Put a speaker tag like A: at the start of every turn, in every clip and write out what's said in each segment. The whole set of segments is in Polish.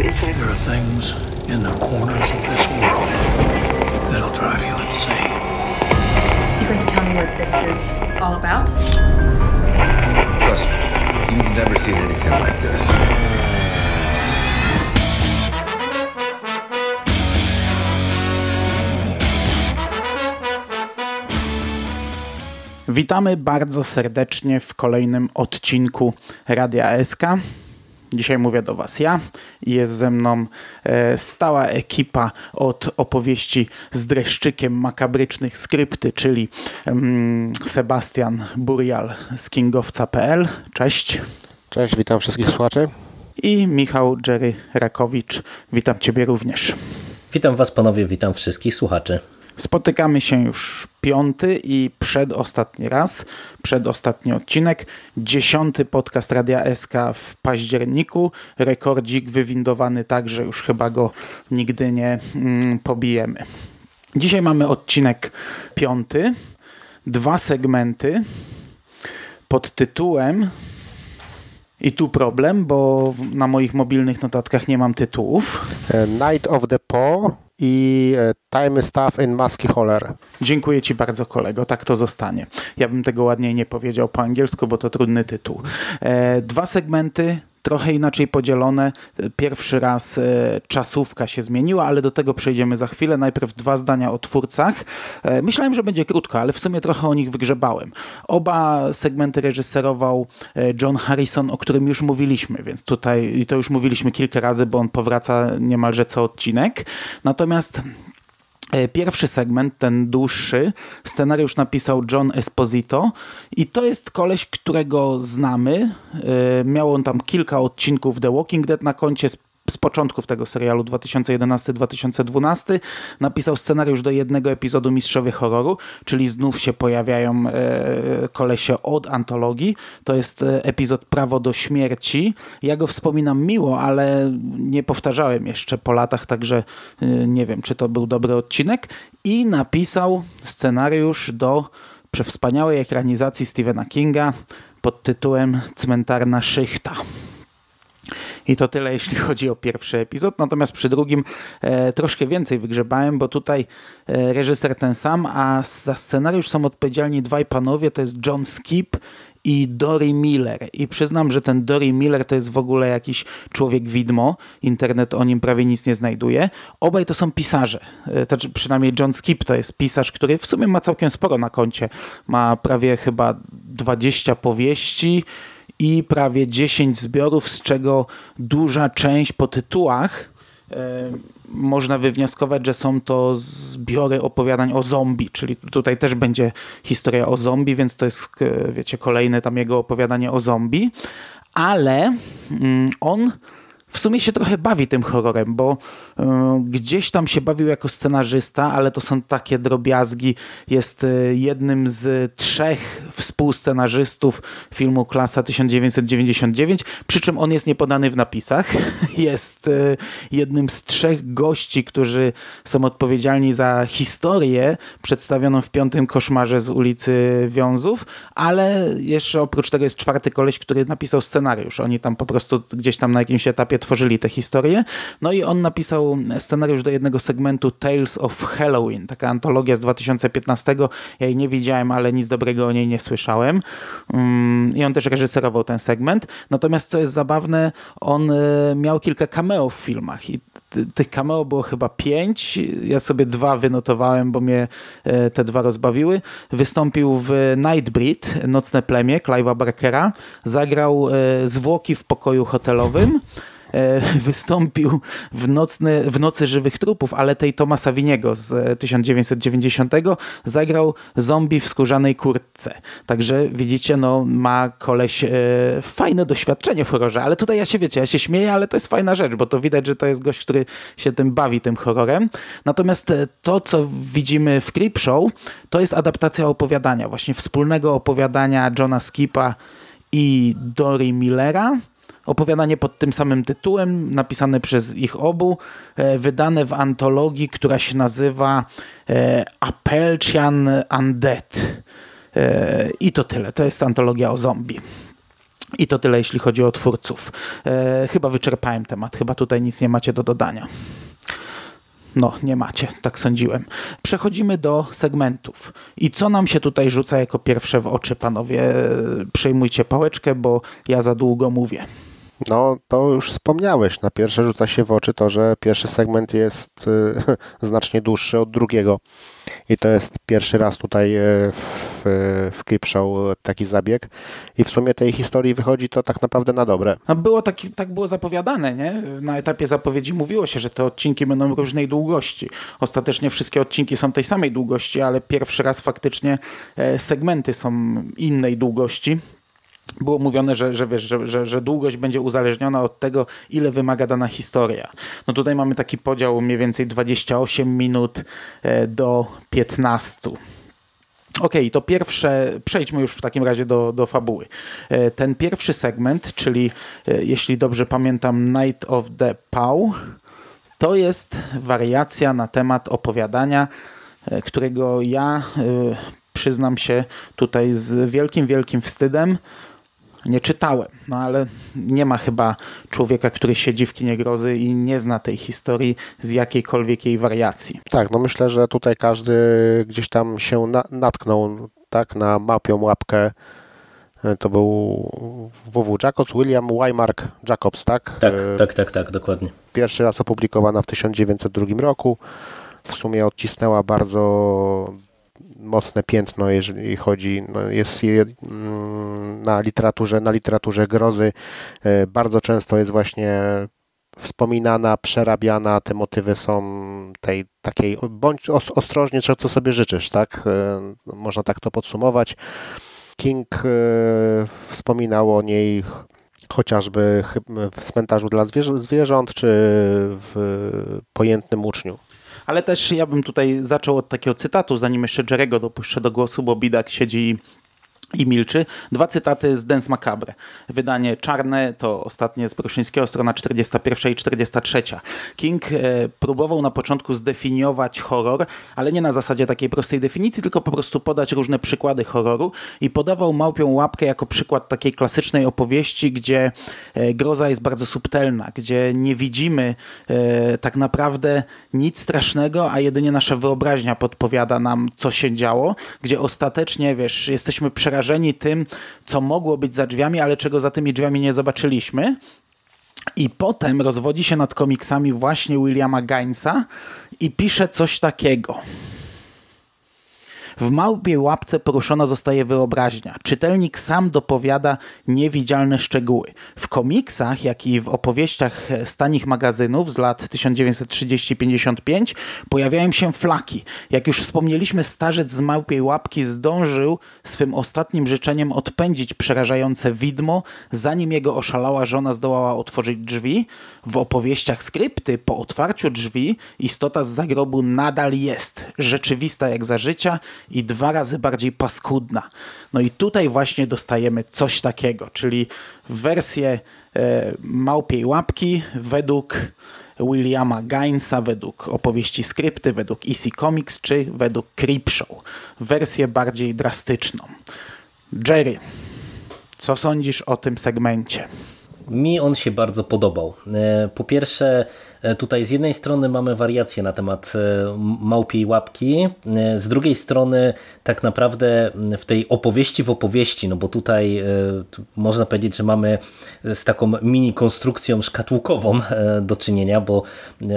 A: inside.
B: There are things in the corners of this world that'll drive you insane.
C: You going to tell me what this is all about?
D: Trust me, you've never seen anything like this.
E: Witamy bardzo serdecznie w kolejnym odcinku Radia SK. Dzisiaj mówię do Was ja i jest ze mną e, stała ekipa od opowieści z dreszczykiem makabrycznych skrypty, czyli mm, Sebastian Burial z kingowca.pl. Cześć.
F: Cześć, witam wszystkich słuchaczy.
E: I Michał Jerry Rakowicz. Witam Ciebie również.
G: Witam Was panowie, witam wszystkich słuchaczy.
E: Spotykamy się już piąty i przedostatni raz, przedostatni odcinek, dziesiąty podcast Radia SK w październiku, rekordzik wywindowany tak, że już chyba go nigdy nie mm, pobijemy. Dzisiaj mamy odcinek piąty, dwa segmenty pod tytułem i tu problem, bo na moich mobilnych notatkach nie mam tytułów.
F: E, Night of the Paw i e, Time Stuff in Musky Holler.
E: Dziękuję Ci bardzo, kolego. Tak to zostanie. Ja bym tego ładniej nie powiedział po angielsku, bo to trudny tytuł. E, dwa segmenty trochę inaczej podzielone. Pierwszy raz e, czasówka się zmieniła, ale do tego przejdziemy za chwilę. Najpierw dwa zdania o twórcach. E, myślałem, że będzie krótko, ale w sumie trochę o nich wygrzebałem. Oba segmenty reżyserował e, John Harrison, o którym już mówiliśmy, więc tutaj i to już mówiliśmy kilka razy, bo on powraca niemalże co odcinek. Natomiast Pierwszy segment, ten dłuższy, scenariusz napisał John Esposito i to jest koleś, którego znamy. Miał on tam kilka odcinków The Walking Dead na koncie, z początków tego serialu 2011-2012 napisał scenariusz do jednego epizodu Mistrzowie Horroru, czyli znów się pojawiają e, kolesie od antologii. To jest e, epizod Prawo do śmierci. Ja go wspominam miło, ale nie powtarzałem jeszcze po latach, także e, nie wiem, czy to był dobry odcinek. I napisał scenariusz do przewspaniałej ekranizacji Stephena Kinga pod tytułem Cmentarna Szychta. I to tyle, jeśli chodzi o pierwszy epizod. Natomiast przy drugim e, troszkę więcej wygrzebałem, bo tutaj e, reżyser ten sam, a za scenariusz są odpowiedzialni dwaj panowie, to jest John Skip i Dory Miller. I przyznam, że ten Dory Miller to jest w ogóle jakiś człowiek widmo. Internet o nim prawie nic nie znajduje. Obaj to są pisarze. E, znaczy, przynajmniej John Skip to jest pisarz, który w sumie ma całkiem sporo na koncie. Ma prawie chyba 20 powieści, i prawie 10 zbiorów, z czego duża część po tytułach e, można wywnioskować, że są to zbiory opowiadań o zombie, czyli tutaj też będzie historia o zombie, więc to jest, e, wiecie, kolejne tam jego opowiadanie o zombie, ale mm, on w sumie się trochę bawi tym horrorem, bo y, gdzieś tam się bawił jako scenarzysta, ale to są takie drobiazgi. Jest y, jednym z trzech współscenarzystów filmu Klasa 1999, przy czym on jest niepodany w napisach. Jest y, jednym z trzech gości, którzy są odpowiedzialni za historię przedstawioną w Piątym Koszmarze z ulicy Wiązów, ale jeszcze oprócz tego jest czwarty koleś, który napisał scenariusz. Oni tam po prostu gdzieś tam na jakimś etapie tworzyli tę historię. No i on napisał scenariusz do jednego segmentu Tales of Halloween, taka antologia z 2015. Ja jej nie widziałem, ale nic dobrego o niej nie słyszałem. Mm, I on też reżyserował ten segment. Natomiast co jest zabawne, on e, miał kilka cameo w filmach i tych cameo było chyba pięć. Ja sobie dwa wynotowałem, bo mnie e, te dwa rozbawiły. Wystąpił w Nightbreed, Nocne Plemię, Clive'a Barkera. Zagrał e, zwłoki w pokoju hotelowym. E, wystąpił w, nocny, w Nocy Żywych Trupów, ale tej Tomasa Winiego z 1990 zagrał zombie w skórzanej kurtce. Także widzicie, no ma koleś e, fajne doświadczenie w horrorze, ale tutaj ja się, wiecie, ja się śmieję, ale to jest fajna rzecz, bo to widać, że to jest gość, który się tym bawi, tym horrorem. Natomiast e, to, co widzimy w Creepshow, to jest adaptacja opowiadania, właśnie wspólnego opowiadania Johna Skipa i Dory Millera, Opowiadanie pod tym samym tytułem, napisane przez ich obu, e, wydane w antologii, która się nazywa e, Appelchian Undead. E, I to tyle. To jest antologia o zombie. I to tyle, jeśli chodzi o twórców. Chyba wyczerpałem temat, chyba tutaj nic nie macie do dodania. No, nie macie, tak sądziłem. Przechodzimy do segmentów. I co nam się tutaj rzuca jako pierwsze w oczy, panowie? Przejmujcie pałeczkę, bo ja za długo mówię.
F: No, to już wspomniałeś. Na pierwsze rzuca się w oczy to, że pierwszy segment jest y, znacznie dłuższy od drugiego. I to jest pierwszy raz tutaj e, w, w Clip Show taki zabieg. I w sumie tej historii wychodzi to tak naprawdę na dobre.
E: No było taki, tak było zapowiadane, nie? Na etapie zapowiedzi mówiło się, że te odcinki będą różnej długości. Ostatecznie wszystkie odcinki są tej samej długości, ale pierwszy raz faktycznie e, segmenty są innej długości było mówione, że, że, wiesz, że, że, że długość będzie uzależniona od tego, ile wymaga dana historia. No tutaj mamy taki podział mniej więcej 28 minut e, do 15. Ok, to pierwsze, przejdźmy już w takim razie do, do fabuły. E, ten pierwszy segment, czyli e, jeśli dobrze pamiętam, Night of the Pau, to jest wariacja na temat opowiadania, którego ja przyznam się tutaj z wielkim, wielkim wstydem nie czytałem, no ale nie ma chyba człowieka, który siedzi w kinie grozy i nie zna tej historii z jakiejkolwiek jej wariacji.
F: Tak, no myślę, że tutaj każdy gdzieś tam się na, natknął tak, na mapią łapkę to był WW Jacobs, William Wymark Jacobs, tak?
G: Tak, tak, tak, tak, dokładnie.
F: Pierwszy raz opublikowana w 1902 roku. W sumie odcisnęła bardzo mocne piętno, jeżeli chodzi, no jest mm, na literaturze, na literaturze grozy e, bardzo często jest właśnie wspominana, przerabiana, te motywy są tej takiej, bądź ostrożnie, co sobie życzysz, tak? E, można tak to podsumować. King e, wspominał o niej chociażby w cmentarzu dla zwierząt, czy w pojętnym uczniu.
E: Ale też ja bym tutaj zaczął od takiego cytatu, zanim jeszcze Jerego dopuszczę do głosu, bo Bidak siedzi i milczy. Dwa cytaty z Dance Macabre. Wydanie czarne to ostatnie z Pruszyńskiego, strona 41 i 43. King e, próbował na początku zdefiniować horror, ale nie na zasadzie takiej prostej definicji, tylko po prostu podać różne przykłady horroru i podawał Małpią Łapkę jako przykład takiej klasycznej opowieści, gdzie e, groza jest bardzo subtelna, gdzie nie widzimy e, tak naprawdę nic strasznego, a jedynie nasza wyobraźnia podpowiada nam, co się działo, gdzie ostatecznie, wiesz, jesteśmy przerażeni przerażeni tym, co mogło być za drzwiami, ale czego za tymi drzwiami nie zobaczyliśmy. I potem rozwodzi się nad komiksami właśnie Williama Gainsa i pisze coś takiego. W małpiej łapce poruszona zostaje wyobraźnia. Czytelnik sam dopowiada niewidzialne szczegóły. W komiksach, jak i w opowieściach stanich magazynów z lat 1930-55 pojawiają się flaki. Jak już wspomnieliśmy, starzec z małpiej łapki zdążył swym ostatnim życzeniem odpędzić przerażające widmo, zanim jego oszalała żona zdołała otworzyć drzwi. W opowieściach skrypty po otwarciu drzwi istota z zagrobu nadal jest, rzeczywista jak za życia i dwa razy bardziej paskudna. No i tutaj właśnie dostajemy coś takiego, czyli wersję e, Małpiej Łapki według Williama Gainsa, według opowieści skrypty, według EC Comics czy według Creepshow. Wersję bardziej drastyczną. Jerry, co sądzisz o tym segmencie?
G: Mi on się bardzo podobał. E, po pierwsze, e, tutaj z jednej strony mamy wariacje na temat e, małpiej łapki, z drugiej strony tak naprawdę w tej opowieści w opowieści, no bo tutaj można powiedzieć, że mamy z taką mini konstrukcją szkatułkową do czynienia, bo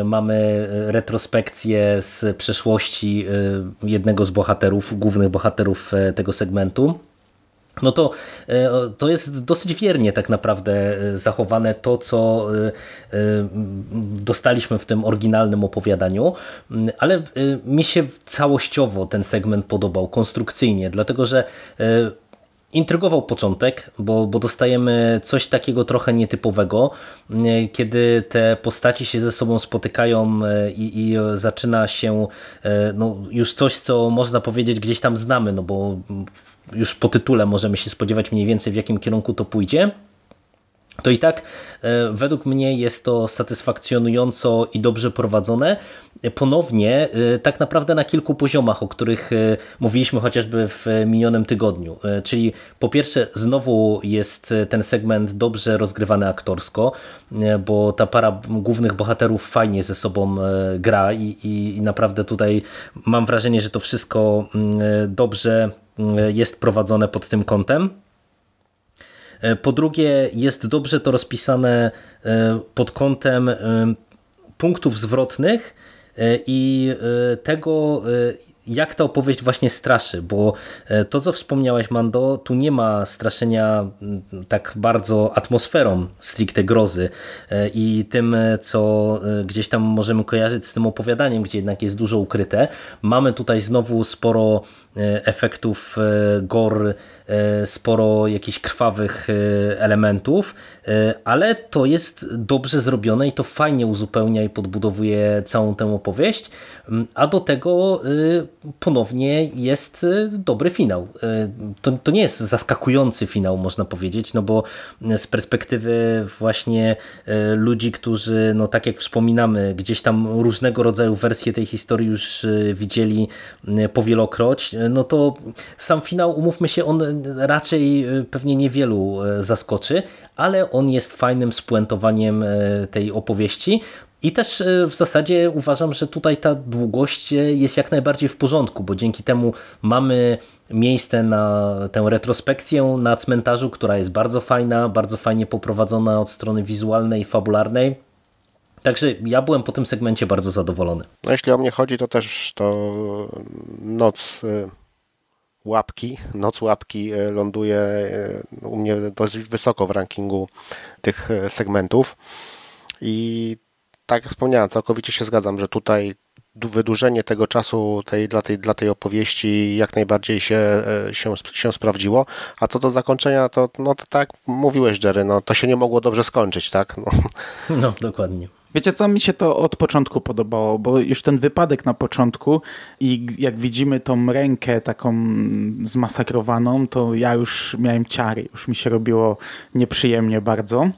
G: mamy retrospekcję z przeszłości jednego z bohaterów, głównych bohaterów tego segmentu no to, e, to jest dosyć wiernie tak naprawdę e, zachowane to, co e, dostaliśmy w tym oryginalnym opowiadaniu, mm, ale mi się całościowo ten segment podobał, konstrukcyjnie, dlatego że intrygował początek, bo, bo dostajemy coś takiego trochę nietypowego, mm, kiedy te postaci się ze sobą spotykają i, i zaczyna się no, już coś, co można powiedzieć gdzieś tam znamy, no bo już po tytule możemy się spodziewać mniej więcej w jakim kierunku to pójdzie. to i tak e, według mnie jest to satysfakcjonująco i dobrze prowadzone. Ponownie, e, tak naprawdę na kilku poziomach, o których e, mówiliśmy chociażby w minionym tygodniu. Czyli po pierwsze, znowu jest ten segment dobrze rozgrywany aktorsko, bo ta para głównych bohaterów fajnie ze sobą gra i, i, i naprawdę tutaj mam wrażenie, że to wszystko mm, dobrze jest prowadzone pod tym kątem. E, po drugie, jest dobrze to rozpisane e, pod kątem e, punktów zwrotnych i tego, jak ta opowieść właśnie straszy, bo to, co wspomniałeś, Mando, tu nie ma straszenia tak bardzo atmosferą stricte grozy i tym, co gdzieś tam możemy kojarzyć z tym opowiadaniem, gdzie jednak jest dużo ukryte. Mamy tutaj znowu sporo efektów gore, E, sporo jakichś krwawych e, elementów, e, ale to jest dobrze zrobione i to fajnie uzupełnia i podbudowuje całą tę opowieść, mm, a do tego ponownie jest dobry finał. To, to nie jest zaskakujący finał, można powiedzieć, no bo z perspektywy właśnie ludzi, którzy, no tak jak wspominamy, gdzieś tam różnego rodzaju wersje tej historii już widzieli powielokroć, no to sam finał, umówmy się, on raczej y, pewnie niewielu y, zaskoczy, ale on jest fajnym spuentowaniem y, tej opowieści. I też w zasadzie uważam, że tutaj ta długość jest jak najbardziej w porządku, bo dzięki temu mamy miejsce na tę retrospekcję na cmentarzu, która jest bardzo fajna, bardzo fajnie poprowadzona od strony wizualnej i fabularnej. Także ja byłem po tym segmencie bardzo zadowolony.
F: No jeśli o mnie chodzi, to też to noc łapki, noc łapki e, ląduje e, u mnie dość wysoko w rankingu tych e, segmentów i tak jak wspomniałem, całkowicie się zgadzam, że tutaj wydłużenie tego czasu tej, dla, tej, dla tej opowieści jak najbardziej się, się, się sprawdziło. A co do zakończenia, to, no, to tak mówiłeś, Jerry, no, to się nie mogło dobrze skończyć, tak?
G: No, no dokładnie.
E: Wiecie co, mi się to od początku podobało, bo już ten wypadek na początku i jak widzimy tą rękę taką zmasakrowaną, to ja już miałem ciary, już mi się robiło nieprzyjemnie bardzo.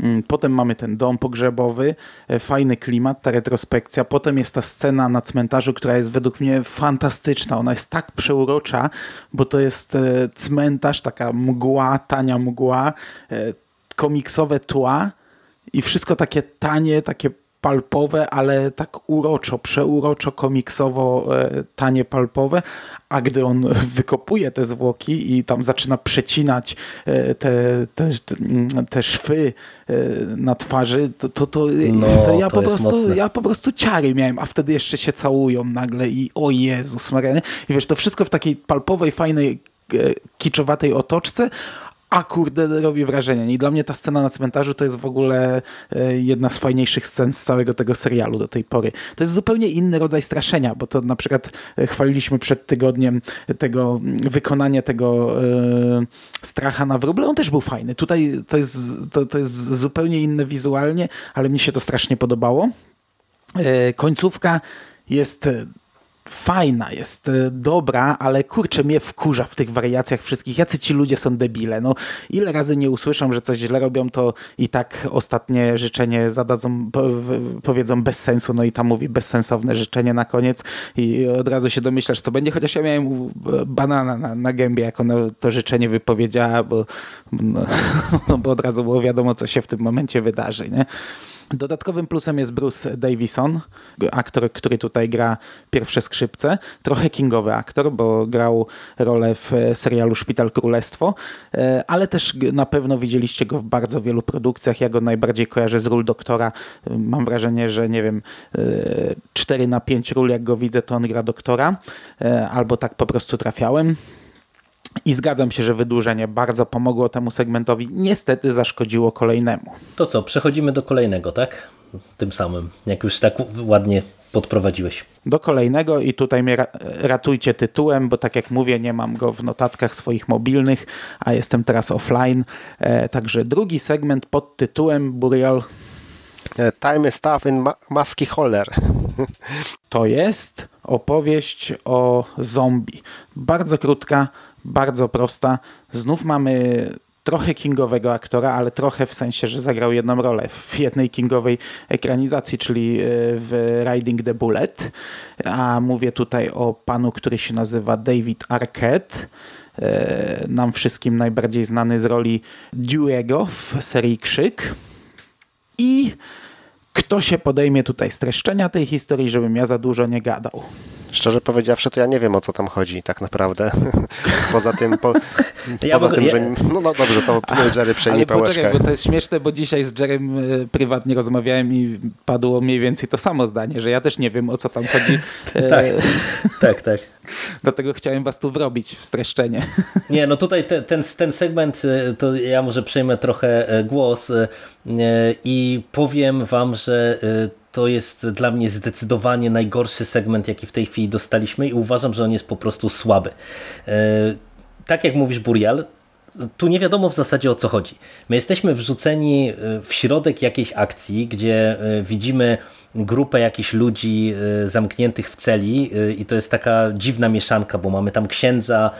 E: Mm, potem mamy ten dom pogrzebowy, e, fajny klimat, ta retrospekcja. Potem jest ta scena na cmentarzu, która jest według mnie fantastyczna. Ona jest tak przeurocza, bo to jest e, cmentarz, taka mgła, tania mgła, e, komiksowe tła, i wszystko takie tanie, takie palpowe, ale tak uroczo, przeuroczo, komiksowo e, tanie palpowe, a gdy on wykopuje te zwłoki i tam zaczyna przecinać e, te, te, te szwy e, na twarzy, to, to, to,
G: no,
E: to ja, po prostu,
G: mocne.
E: ja po prostu ciary miałem, a wtedy jeszcze się całują nagle i o Jezus Maria. I wiesz, to wszystko w takiej palpowej, fajnej kiczowatej otoczce, a kurde, robi wrażenie. I dla mnie ta scena na cmentarzu to jest w ogóle e, jedna z fajniejszych scen z całego tego serialu do tej pory. To jest zupełnie inny rodzaj straszenia, bo to na przykład e, chwaliliśmy przed tygodniem tego wykonanie tego e, stracha na wróble. On też był fajny. Tutaj to jest, to, to jest zupełnie inne wizualnie, ale mi się to strasznie podobało. Końcówka jest fajna, jest e, dobra, ale kurczę, mnie wkurza w tych wariacjach wszystkich. Jacy ci ludzie są debile. No, ile razy nie usłyszą, że coś źle robią, to i tak ostatnie życzenie zadadzą, powiedzą bez sensu, no i tam mówi bezsensowne życzenie na koniec i od razu się domyślasz, co będzie, chociaż ja miałem banana na, na gębie, jak ona to życzenie wypowiedziała, bo, no, bo od razu było wiadomo, co się w tym momencie wydarzy, nie? Dodatkowym plusem jest Bruce Davison, aktor, który tutaj gra pierwsze skrzypce. Trochę kingowy aktor, bo grał rolę w serialu Szpital Królestwo, e, ale też na pewno widzieliście go w bardzo wielu produkcjach. Ja go najbardziej kojarzę z ról doktora. Mam wrażenie, że nie wiem, 4 e, na 5 ról jak go widzę, to on gra doktora, e, albo tak po prostu trafiałem. I zgadzam się, że wydłużenie bardzo pomogło temu segmentowi. Niestety zaszkodziło kolejnemu.
G: To co, przechodzimy do kolejnego, tak? Tym samym, jak już tak ładnie podprowadziłeś.
E: Do kolejnego i tutaj mnie ratujcie tytułem, bo tak jak mówię, nie mam go w notatkach swoich mobilnych, a jestem teraz offline. E, także drugi segment pod tytułem Burial.
F: E, time is tough in ma Maski Holler.
E: To jest opowieść o zombie. Bardzo krótka, bardzo prosta. Znów mamy trochę kingowego aktora, ale trochę w sensie, że zagrał jedną rolę w jednej kingowej ekranizacji, czyli e, w Riding the Bullet. A mówię tutaj o panu, który się nazywa David Arquette e, nam wszystkim najbardziej znany z roli Dewey'ego w serii Krzyk. I kto się podejmie tutaj streszczenia tej historii, żebym ja za dużo nie gadał?
F: Szczerze powiedziawszy, to ja nie wiem o co tam chodzi tak naprawdę. poza tym, po,
G: ja
F: poza tym,
G: ja...
F: że. No, no dobrze, to Jerry przejmie
E: Ale poczekaj, bo to jest śmieszne, bo dzisiaj z Jerem e, prywatnie rozmawiałem i padło mniej więcej to samo zdanie, że ja też nie wiem o co tam chodzi.
G: E, tak, tak, tak.
E: Dlatego chciałem was tu wrobić w streszczenie.
G: Nie, no tutaj te, ten, ten segment, e, to ja może przejmę trochę głos i powiem wam, że to jest dla mnie zdecydowanie najgorszy segment, jaki w tej chwili dostaliśmy i uważam, że on jest po prostu słaby. E, tak jak mówisz, Burial, tu nie wiadomo w zasadzie o co chodzi. My jesteśmy wrzuceni e, w środek jakiejś akcji, gdzie e, widzimy grupę jakichś ludzi e, zamkniętych w celi i to jest taka dziwna mieszanka, bo mamy tam księdza,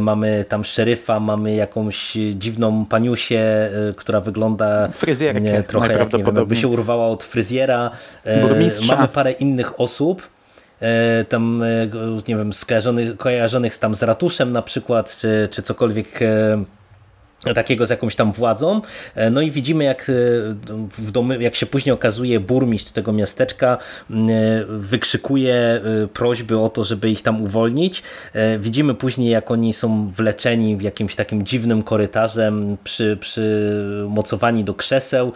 G: mamy tam szeryfa, mamy jakąś dziwną paniusię, która wygląda
E: Fryzjerkę,
G: trochę jak, nie wiem, jakby się urwała od fryzjera.
E: Burmistrza.
G: Mamy parę innych osób, tam nie wiem, skojarzonych, kojarzonych tam z ratuszem na przykład, czy, czy cokolwiek takiego z jakąś tam władzą. E, no i widzimy, jak, e, w domy, jak się później okazuje, burmistrz tego miasteczka e, wykrzykuje prośby o to, żeby ich tam uwolnić. Widzimy później, jak oni są wleczeni w jakimś takim dziwnym korytarzem, przy, przymocowani do krzeseł,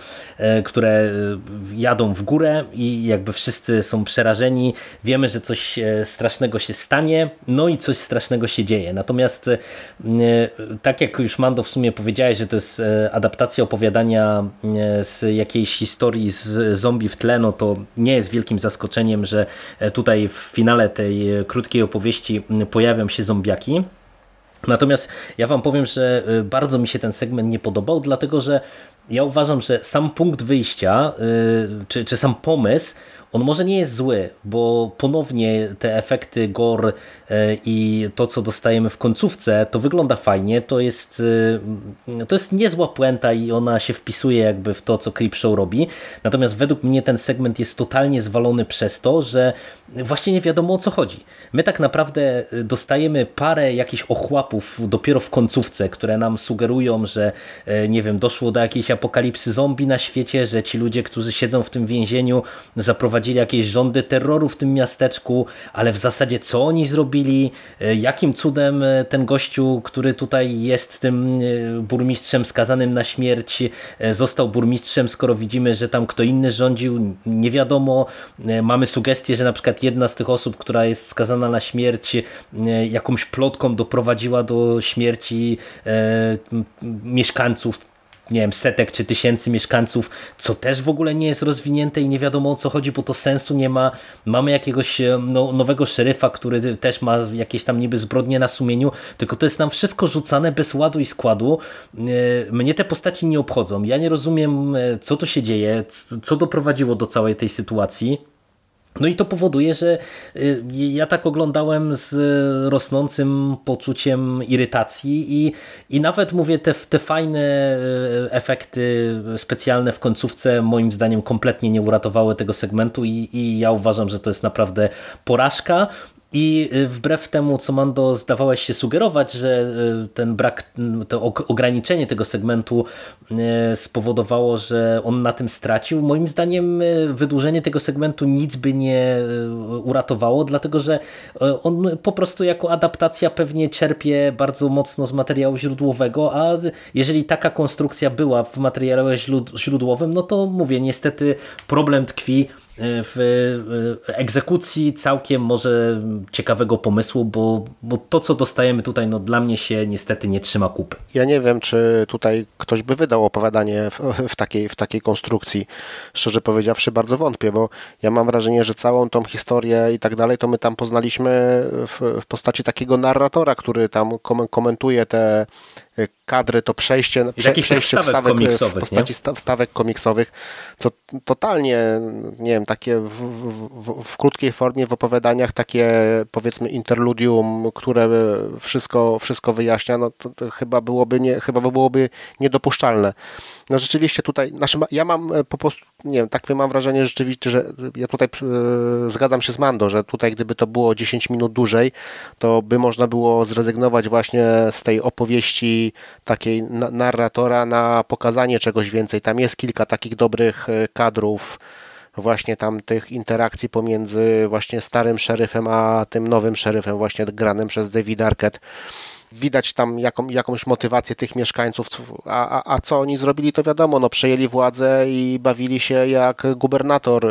G: które jadą w górę i jakby wszyscy są przerażeni. Wiemy, że coś strasznego się stanie, no i coś strasznego się dzieje. Natomiast tak jak już Mando w sumie powiedziałeś, że to jest e, adaptacja opowiadania e, z jakiejś historii z zombie w tle, no to nie jest wielkim zaskoczeniem, że e, tutaj w finale tej krótkiej opowieści pojawią się zombiaki. Natomiast ja wam powiem, że bardzo mi się ten segment nie podobał, dlatego że ja uważam, że sam punkt wyjścia, czy, czy sam pomysł on może nie jest zły, bo ponownie te efekty gore e, i to, co dostajemy w końcówce, to wygląda fajnie, to jest, e, to jest niezła puenta i ona się wpisuje jakby w to, co Creepshow robi. Natomiast według mnie ten segment jest totalnie zwalony przez to, że właśnie nie wiadomo o co chodzi. My tak naprawdę dostajemy parę jakichś ochłapów dopiero w końcówce, które nam sugerują, że e, nie wiem, doszło do jakiejś apokalipsy zombie na świecie, że ci ludzie, którzy siedzą w tym więzieniu zaprowadzili prowadzili jakieś rządy terroru w tym miasteczku, ale w zasadzie co oni zrobili, e, jakim cudem e, ten gościu, który tutaj jest tym e, burmistrzem skazanym na śmierć, został burmistrzem, skoro widzimy, że tam kto inny rządził, nie wiadomo. Mamy sugestię, że na przykład jedna z tych osób, która jest skazana na śmierć, jakąś plotką doprowadziła do śmierci mieszkańców nie wiem, setek czy tysięcy mieszkańców, co też w ogóle nie jest rozwinięte i nie wiadomo o co chodzi, bo to sensu nie ma. Mamy jakiegoś e, no, nowego szeryfa, który też ma jakieś tam niby zbrodnie na sumieniu, tylko to jest nam wszystko rzucane bez ładu i składu. E, mnie te postaci nie obchodzą. Ja nie rozumiem, e, co tu się dzieje, co doprowadziło do całej tej sytuacji. No i to powoduje, że y, ja tak oglądałem z rosnącym poczuciem irytacji i, i nawet mówię, te, te fajne y, efekty specjalne w końcówce moim zdaniem kompletnie nie uratowały tego segmentu i, i ja uważam, że to jest naprawdę porażka. I y, wbrew temu, co Mando zdawałeś się sugerować, że y, ten brak, to ograniczenie tego segmentu y, spowodowało, że on na tym stracił, moim zdaniem wydłużenie tego segmentu nic by nie uratowało, dlatego że on po prostu jako adaptacja pewnie czerpie bardzo mocno z materiału źródłowego, a jeżeli taka konstrukcja była w materiale źródłowym, no to mówię, niestety problem tkwi w egzekucji całkiem może ciekawego pomysłu, bo, bo to, co dostajemy tutaj, no dla mnie się niestety nie trzyma kupy.
F: Ja nie wiem, czy tutaj ktoś by wydał opowiadanie w, w, takiej, w takiej konstrukcji. Szczerze powiedziawszy, bardzo wątpię, bo ja mam wrażenie, że całą tą historię i tak dalej, to my tam poznaliśmy w, w postaci takiego narratora, który tam komentuje te kadry, to przejście,
G: I takich
F: przejście
G: wstawek
F: wstawek
G: komiksowych,
F: w postaci
G: nie?
F: wstawek komiksowych, to totalnie, nie wiem, takie w, w, w, krótkiej formie w opowiadaniach, takie powiedzmy interludium, które wszystko, wszystko wyjaśnia, no to, to chyba byłoby nie, chyba byłoby niedopuszczalne. No rzeczywiście tutaj, znaczy ja mam po prostu, nie wiem, tak mam wrażenie rzeczywiście, że ja tutaj e, zgadzam się z Mando, że tutaj gdyby to było 10 minut dłużej, to by można było zrezygnować właśnie z tej opowieści takiej na, narratora na pokazanie czegoś więcej. Tam jest kilka takich dobrych e, kadrów, właśnie tam tych interakcji pomiędzy właśnie starym szeryfem, a tym nowym szeryfem właśnie granym przez David Arquette. Widać tam jaką, jakąś motywację tych mieszkańców, a, a, a co oni zrobili, to wiadomo, no przejęli władzę i bawili się jak gubernator e,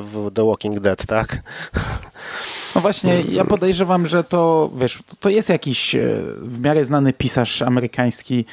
F: w The Walking Dead, tak?
E: No właśnie, ja podejrzewam, że to, wiesz, to jest jakiś e, w miarę znany pisarz amerykański,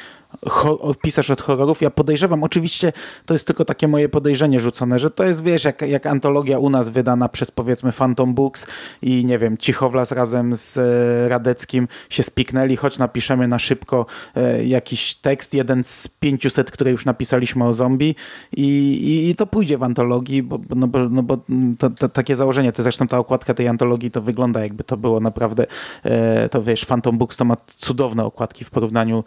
E: pisarz od horrorów. Ja podejrzewam, oczywiście to jest tylko takie moje podejrzenie rzucone, że to jest, wiesz, jak, jak antologia u nas wydana przez powiedzmy Phantom Books i nie wiem, Cichowlas razem z e, Radeckim się spiknęli, choć napiszemy na szybko e, jakiś tekst, jeden z 500, które już napisaliśmy o zombie i, i, i to pójdzie w antologii, bo, no, bo, no, bo to, to, takie założenie, to zresztą ta okładka tej antologii to wygląda jakby to było naprawdę, e, to wiesz, Phantom Books to ma cudowne okładki w porównaniu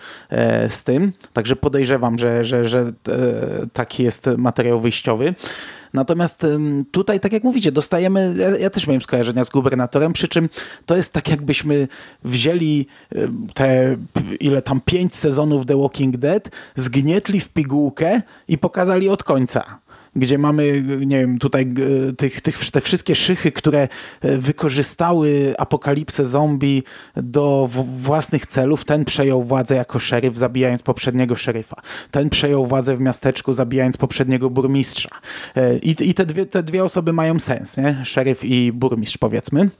E: z tym, tym, także podejrzewam, że, że, że e, taki jest materiał wyjściowy. Natomiast tutaj, tak jak mówicie, dostajemy, ja, ja, też miałem skojarzenia z gubernatorem, przy czym to jest tak jakbyśmy wzięli te, ile tam, pięć sezonów The Walking Dead, zgnietli w pigułkę i pokazali od końca gdzie mamy, nie wiem, tutaj tych, tych, te wszystkie szychy, które e, wykorzystały apokalipsę zombie do własnych celów. Ten przejął władzę jako szeryf, zabijając poprzedniego szeryfa. Ten przejął władzę w miasteczku, zabijając poprzedniego burmistrza. E, I, i te, dwie, te dwie osoby mają sens, nie? Szeryf i burmistrz, powiedzmy.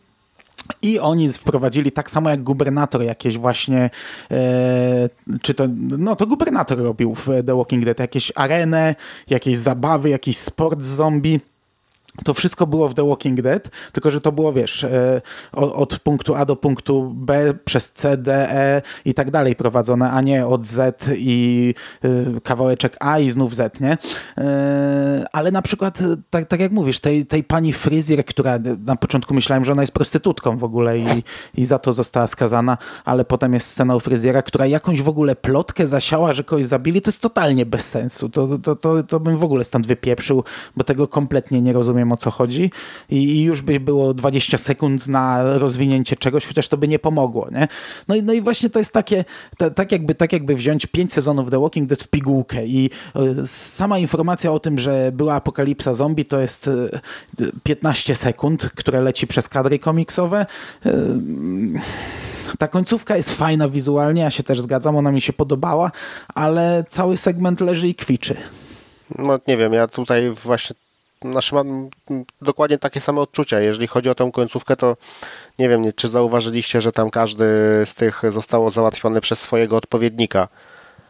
E: I oni wprowadzili tak samo jak gubernator jakieś właśnie, e, czy to, no to gubernator robił w The Walking Dead, jakieś arenę, jakieś zabawy, jakiś sport zombie. To wszystko było w The Walking Dead, tylko że to było, wiesz, e, od, punktu A do punktu B przez C, D, E i tak dalej prowadzone, a nie od Z i e, kawałeczek A i znów Z, nie? E, ale na przykład, tak, tak jak mówisz, tej, tej pani fryzjer, która na początku myślałem, że ona jest prostytutką w ogóle i, i za to została skazana, ale potem jest scena u fryzjera, która jakąś w ogóle plotkę zasiała, że kogoś zabili, to jest totalnie bez sensu. To, to, to, to bym w ogóle stąd wypieprzył, bo tego kompletnie nie rozumiem o co chodzi i, i już by było 20 sekund na rozwinięcie czegoś, chociaż to by nie pomogło, nie? No i, no i właśnie to jest takie, tak, jakby, tak jakby wziąć 5 sezonów The Walking Dead w pigułkę i e, sama informacja o tym, że była apokalipsa zombie to jest 15 e, sekund, które leci przez kadry komiksowe. E, ta końcówka jest fajna wizualnie, ja się też zgadzam, ona mi się podobała, ale cały segment leży i kwiczy.
F: No nie wiem, ja tutaj właśnie znaczy mam dokładnie takie same odczucia. Jeżeli chodzi o tę końcówkę, to nie wiem, czy zauważyliście, że tam każdy z tych zostało załatwiony przez swojego odpowiednika.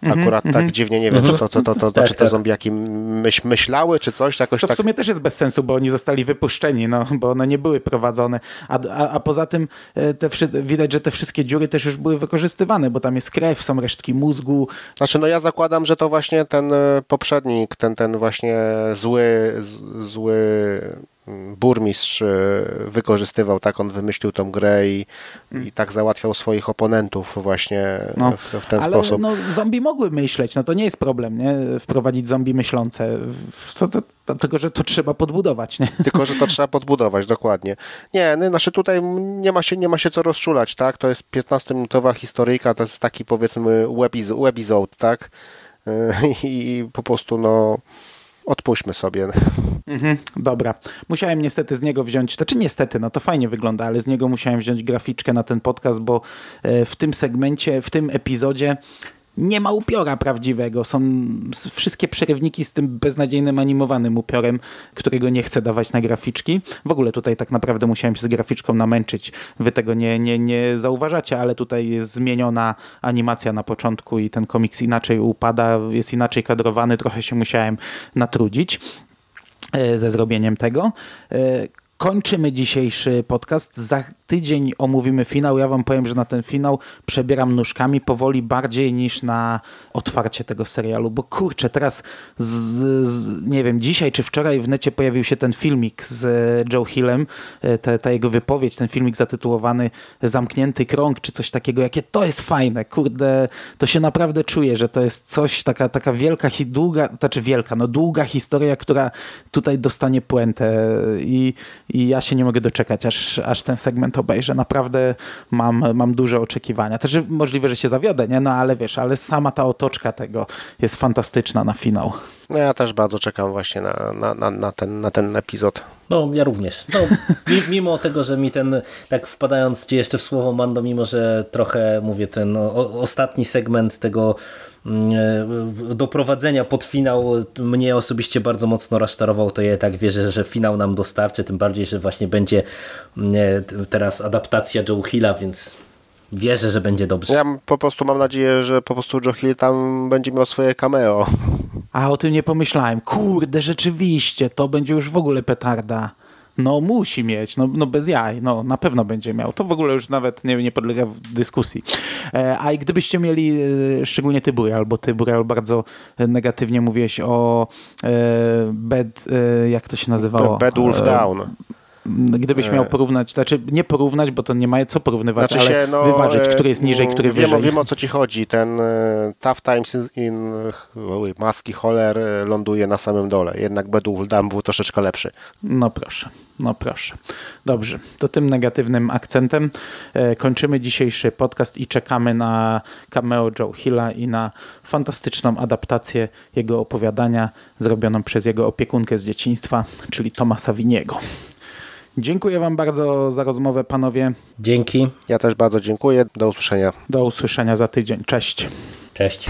F: Mhm, Akurat tak dziwnie, nie wiem, co to, to, to, to, to czy te tak. zombiaki myśl, myślały, czy coś. Jakoś
E: to
F: w
E: tak... sumie też jest bez sensu, bo oni zostali wypuszczeni, no, bo one nie były prowadzone. A, a, a poza tym e, te, widać, że te wszystkie dziury też już były wykorzystywane, bo tam jest krew, są resztki mózgu.
F: Znaczy, no ja zakładam, że to właśnie ten e, poprzednik, ten, ten właśnie zły, zły burmistrz e, wykorzystywał, tak on wymyślił tą grę i, mm. i tak załatwiał swoich oponentów właśnie no, w, w, ten
E: ale,
F: sposób.
E: No, zombie mogły myśleć, no to nie jest problem, nie? Wprowadzić zombie myślące, to, to, to, tylko że to trzeba podbudować, nie?
F: Tylko, że to trzeba podbudować, dokładnie. Nie, no, znaczy tutaj nie ma się, nie ma się co rozczulać, tak? To jest 15-minutowa historyjka, to jest taki powiedzmy webizode, tak? E, I po prostu no odpuśćmy sobie.
E: Mhm, dobra. Musiałem niestety z niego wziąć, to czy niestety, no to fajnie wygląda, ale z niego musiałem wziąć graficzkę na ten podcast, bo e, w tym segmencie, w tym epizodzie nie ma upiora prawdziwego. Są wszystkie przerywniki z tym beznadziejnym animowanym upiorem, którego nie chcę dawać na graficzki. W ogóle tutaj tak naprawdę musiałem się z graficzką namęczyć. Wy tego nie, nie, nie zauważacie, ale tutaj jest zmieniona animacja na początku i ten komiks inaczej upada, jest inaczej kadrowany. Trochę się musiałem natrudzić e, ze zrobieniem tego. E, kończymy dzisiejszy podcast. Za tydzień omówimy finał. Ja wam powiem, że na ten finał przebieram nóżkami powoli bardziej niż na otwarcie tego serialu, bo kurczę, teraz z, z, nie wiem, dzisiaj czy wczoraj w necie pojawił się ten filmik z Joe Hillem, e, ta, ta jego wypowiedź, ten filmik zatytułowany Zamknięty krąg, czy coś takiego. Jakie to jest fajne, kurde, to się naprawdę czuje, że to jest coś, taka, taka wielka, długa, znaczy wielka, no długa historia, która tutaj dostanie puentę i, i ja się nie mogę doczekać, aż, aż ten segment obejrzę. Naprawdę mam, mam duże oczekiwania. Też możliwe, że się zawiodę, nie? No ale wiesz, ale sama ta otoczka tego jest fantastyczna na finał.
F: No ja też bardzo czekam właśnie na, na, na, na, ten, na ten epizod.
G: No, ja również. No, mimo tego, że mi ten, tak wpadając ci jeszcze w słowo Mando, mimo że trochę, mówię, ten o, ostatni segment tego doprowadzenia pod finał mnie osobiście bardzo mocno rozczarował, to ja tak wierzę, że finał nam dostarczy, tym bardziej, że właśnie będzie mm, e, teraz adaptacja Joe Hilla, więc wierzę, że będzie dobrze.
F: Ja po prostu mam nadzieję, że po prostu Joe Hill tam będzie miał swoje cameo.
E: A o tym nie pomyślałem. Kurde, rzeczywiście, to będzie już w ogóle petarda. No musi mieć, no, no bez jaj, no na pewno będzie miał. To w ogóle już nawet nie, nie podlega dyskusji. E, a i gdybyście mieli, e, szczególnie ty Burial, bo ty Burial bardzo negatywnie mówiłeś o e, Bad, e, jak to się nazywało?
F: Bad Wolf Down.
E: Gdybyś miał porównać, znaczy nie porównać, bo to nie ma co porównywać, znaczy ale się, no, wyważyć, który jest niżej, który
F: wiem,
E: wyżej.
F: Wiem o co ci chodzi. Ten e, Tough Times in, Maski Holler e, ląduje na samym dole. Jednak Bedul Dam był troszeczkę lepszy.
E: No proszę, no proszę. Dobrze, to tym negatywnym akcentem e, kończymy dzisiejszy podcast i czekamy na cameo Joe Hilla i na fantastyczną adaptację jego opowiadania zrobioną przez jego opiekunkę z dzieciństwa, czyli Tomasa Winiego. Dziękuję Wam bardzo za rozmowę, panowie.
G: Dzięki.
F: Ja też bardzo dziękuję. Do usłyszenia.
E: Do usłyszenia za tydzień. Cześć.
G: Cześć.